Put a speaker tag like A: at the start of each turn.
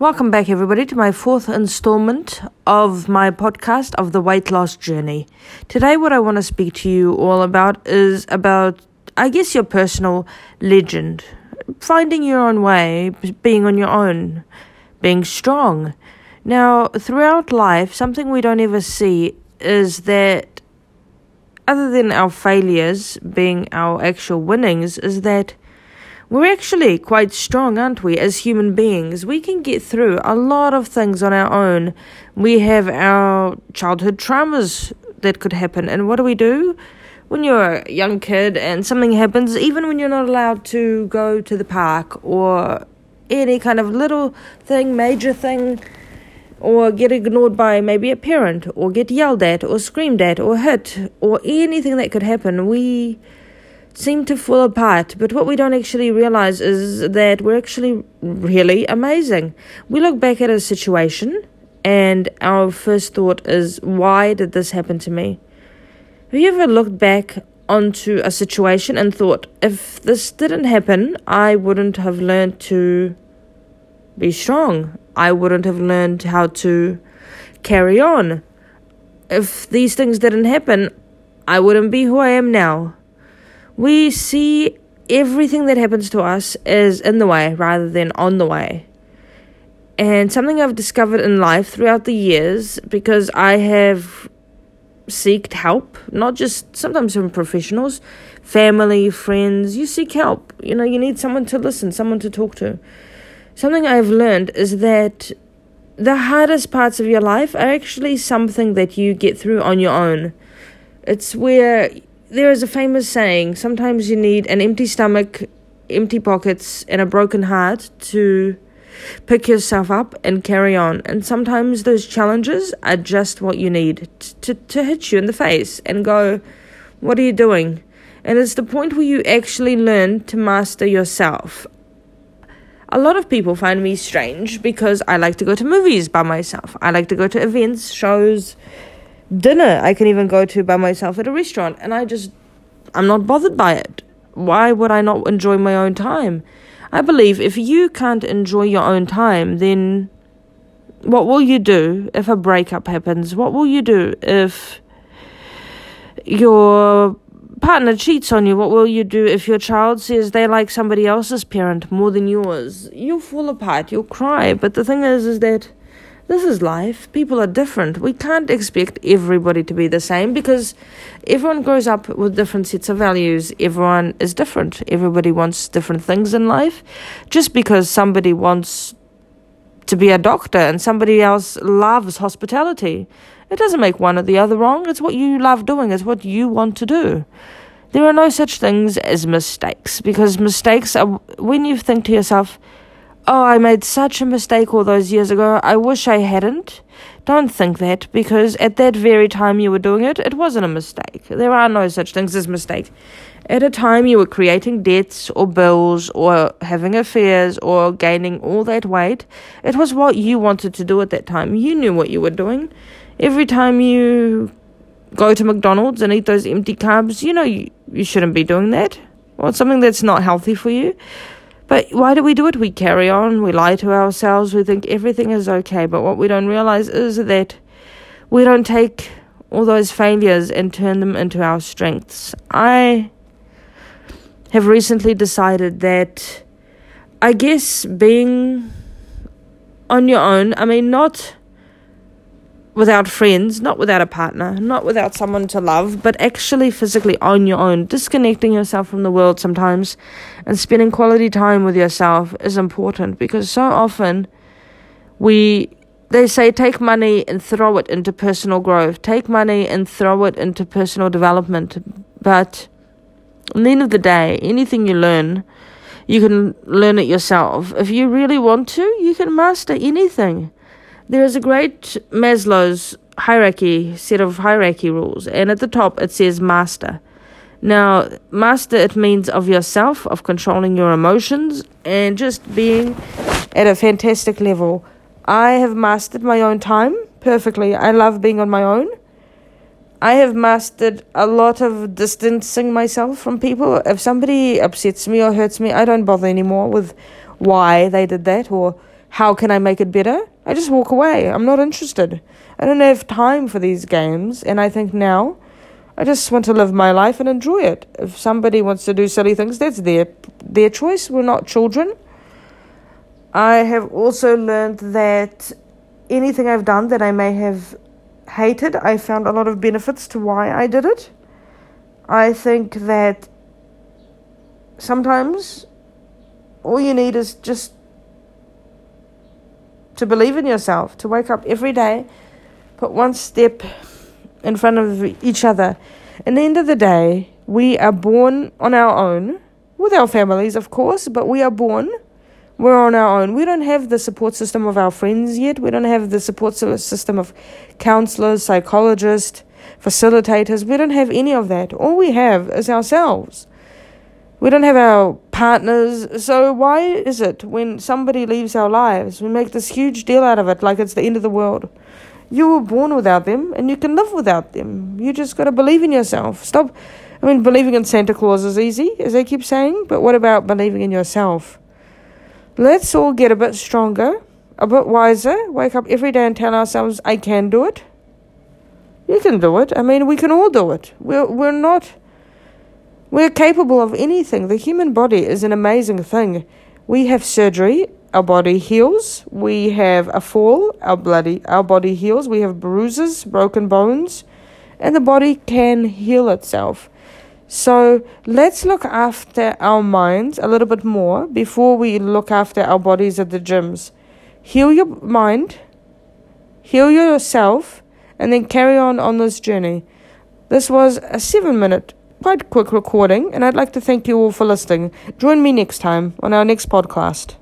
A: Welcome back, everybody, to my fourth installment of my podcast of the weight loss journey. Today, what I want to speak to you all about is about, I guess, your personal legend, finding your own way, being on your own, being strong. Now, throughout life, something we don't ever see is that, other than our failures being our actual winnings, is that we're actually quite strong, aren't we, as human beings? We can get through a lot of things on our own. We have our childhood traumas that could happen. And what do we do? When you're a young kid and something happens, even when you're not allowed to go to the park or any kind of little thing, major thing, or get ignored by maybe a parent, or get yelled at, or screamed at, or hit, or anything that could happen, we seem to fall apart, but what we don't actually realize is that we're actually really amazing. We look back at a situation, and our first thought is, why did this happen to me? Have you ever looked back onto a situation and thought, if this didn't happen, I wouldn't have learned to be strong? I wouldn't have learned how to carry on. If these things didn't happen, I wouldn't be who I am now we see everything that happens to us is in the way rather than on the way. And something I've discovered in life throughout the years, because I have seeked help, not just sometimes from professionals, family, friends, you seek help. You know, you need someone to listen, someone to talk to. Something I've learned is that the hardest parts of your life are actually something that you get through on your own. It's where there is a famous saying sometimes you need an empty stomach, empty pockets, and a broken heart to pick yourself up and carry on. And sometimes those challenges are just what you need to, to hit you in the face and go, What are you doing? And it's the point where you actually learn to master yourself. A lot of people find me strange because I like to go to movies by myself. I like to go to events, shows, dinner I can even go to by myself at a restaurant, and I just, I'm not bothered by it. Why would I not enjoy my own time? I believe if you can't enjoy your own time, then what will you do if a breakup happens? What will you do if your partner cheats on you? What will you do if your child says they like somebody else's parent more than yours? You'll fall apart, you'll cry. But the thing is, is that this is life. People are different. We can't expect everybody to be the same because everyone grows up with different sets of values. Everyone is different. Everybody wants different things in life. Just because somebody wants to be a doctor and somebody else loves hospitality, it doesn't make one or the other wrong. It's what you love doing, it's what you want to do. There are no such things as mistakes because mistakes are when you think to yourself, Oh, I made such a mistake all those years ago. I wish I hadn't. Don't think that, because at that very time you were doing it, it wasn't a mistake. There are no such things as mistake. At a time you were creating debts or bills or having affairs or gaining all that weight, it was what you wanted to do at that time. You knew what you were doing. Every time you go to McDonald's and eat those empty carbs, you know you, you shouldn't be doing that. Well, something that's not healthy for you. But why do we do it? We carry on, we lie to ourselves, we think everything is okay. But what we don't realize is that we don't take all those failures and turn them into our strengths. I have recently decided that I guess being on your own, I mean, not without friends, not without a partner, not without someone to love, but actually physically on your own, disconnecting yourself from the world sometimes and spending quality time with yourself is important because so often we they say take money and throw it into personal growth, take money and throw it into personal development, but at the end of the day, anything you learn, you can learn it yourself. If you really want to, you can master anything. There is a great Maslow's hierarchy set of hierarchy rules, and at the top it says master. Now, master it means of yourself, of controlling your emotions, and just being at a fantastic level. I have mastered my own time perfectly. I love being on my own. I have mastered a lot of distancing myself from people. If somebody upsets me or hurts me, I don't bother anymore with why they did that or how can I make it better? I just walk away. I'm not interested. I don't have time for these games. And I think now I just want to live my life and enjoy it. If somebody wants to do silly things, that's their their choice. We're not children. I have also learned that anything I've done that I may have hated, I found a lot of benefits to why I did it. I think that sometimes all you need is just to believe in yourself, to wake up every day, put one step in front of each other. At the end of the day, we are born on our own, with our families, of course, but we are born. We're on our own. We don't have the support system of our friends yet. We don't have the support system of counselors, psychologists, facilitators. We don't have any of that. All we have is ourselves. We don't have our partners. So, why is it when somebody leaves our lives, we make this huge deal out of it like it's the end of the world? You were born without them and you can live without them. You just got to believe in yourself. Stop. I mean, believing in Santa Claus is easy, as they keep saying, but what about believing in yourself? Let's all get a bit stronger, a bit wiser, wake up every day and tell ourselves, I can do it. You can do it. I mean, we can all do it. We're, we're not. We're capable of anything. The human body is an amazing thing. We have surgery our body heals. We have a fall, our bloody our body heals. We have bruises, broken bones, and the body can heal itself. So let's look after our minds a little bit more before we look after our bodies at the gyms. Heal your mind, heal yourself, and then carry on on this journey. This was a seven minute, quite quick recording, and I'd like to thank you all for listening. Join me next time on our next podcast.